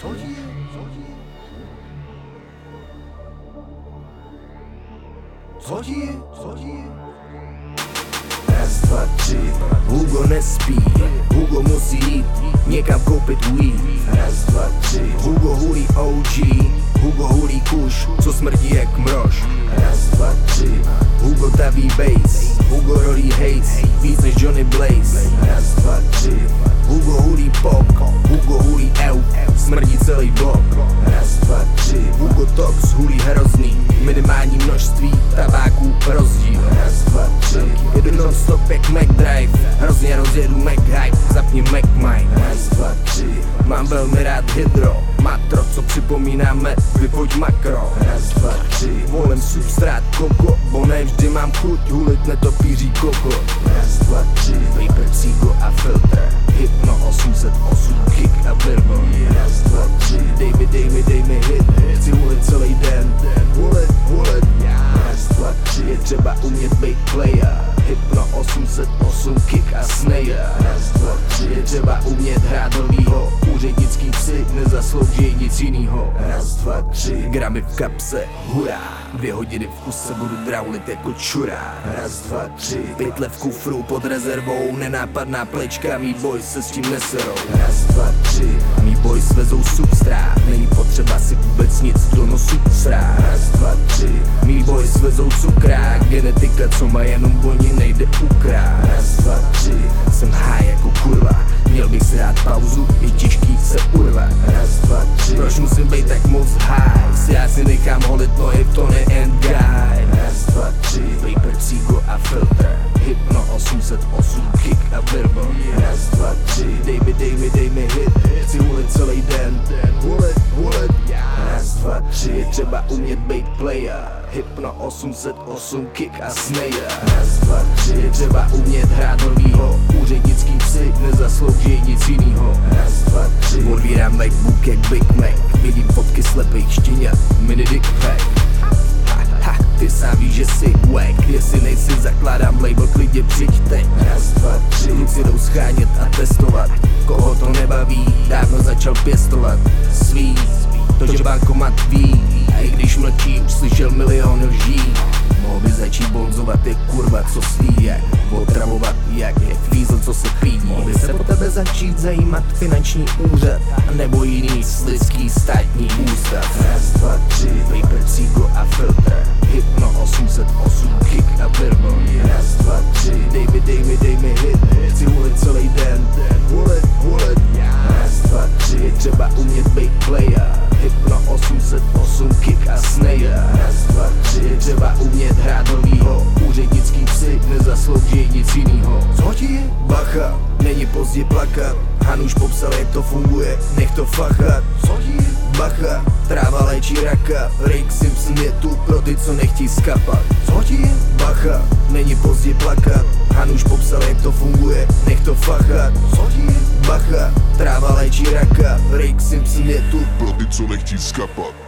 Co ti je? Co ti je? Raz, dva, tři, Hugo nespí, Hugo musí jít někam koupit weed. Raz, dva, tři, Hugo hulí OG, Hugo hulí kuš, co smrdí jak mrož. Raz, dva, tři, Hugo taví bass, Hugo rolí haze, víc než Johnny Blaze. Raz, dva, tři, Hugo hulí smrdí celý blok. Raz, dva, tři, Hugo Tox hulí hrozný, minimální množství tabáku rozdíl. Raz, dva, tři, jedu non stop jak hrozně rozjedu McHype, zapni McMine. Raz, dva, tři, mám velmi rád hydro, matro, co připomínáme, vypojď makro. Raz, dva, tři, volem substrát koko, bo ne vždy mám chuť hulit netopíří koko. Raz, dva, tři, Vapor, Cigo a filtr, Hypno 808, kick a birbo. Raz, dva, tři, dej Raz, je třeba umět hrát novýho, úřednický psy nezaslouží nic jinýho. Raz, dva, tři, gramy v kapse, hurá, dvě hodiny v kuse budu draulit jako čurá. Raz, dva, tři, pytle v kufru pod rezervou, nenápadná plečka, mý boj se s tím neserou. Raz, dva, tři, mý boj svezou substrát, není potřeba si vůbec nic do nosu srát. Raz, dva, tři, svezou cukrák, genetika, co má jenom oni, nejde ukrát. Raz, dva, tři, jsem high jako kurva, měl bych si dát pauzu, je těžký se urvat. Raz, dva, tři, proč musím být tak moc high, já si nechám holit nohy v Tony and Guy. Raz, dva, tři, je třeba umět být player, Hypno 808, kick a snare. Raz, dva, tři, je třeba umět hrát novýho, úřednický psy nezaslouží nic jinýho. Raz, dva, tři, odbírám MacBook jak Big Mac, vidím fotky slepých štěňat, mini dick pack. Ty sám víš, že jsi wack. Jestli nejsi zakládám label, klidně přijď teď Raz, dva, tři, kluci jdou schánět a testovat. Koho to nebaví, dávno začal pěstovat. Svý, to že bankomat ví A i když mlčí, už slyšel milion lží. Mohl by začít bonzovat, je kurva, co sví jak Otravovat, jak je fízl, co se pídí Mohl by se po tebe začít zajímat finanční úřad Nebo jiný lidský státní ústav. Raz, dva, tři, Vapor, Cigo a filtr novýho Úřednický psy nezaslouží nic jinýho Co ti je? Bacha, není pozdě plakat Hanuš popsal jak to funguje, nech to fachat Co ti je? Bacha, tráva léčí raka Rick Simpson je tu pro ty, co nechtí skapat Co ti je? Bacha, není pozdě plakat Hanuš popsal jak to funguje, nech to fachat Co ti je? Bacha, tráva léčí raka Rick Simpson je tu pro ty, co nechtí skapat.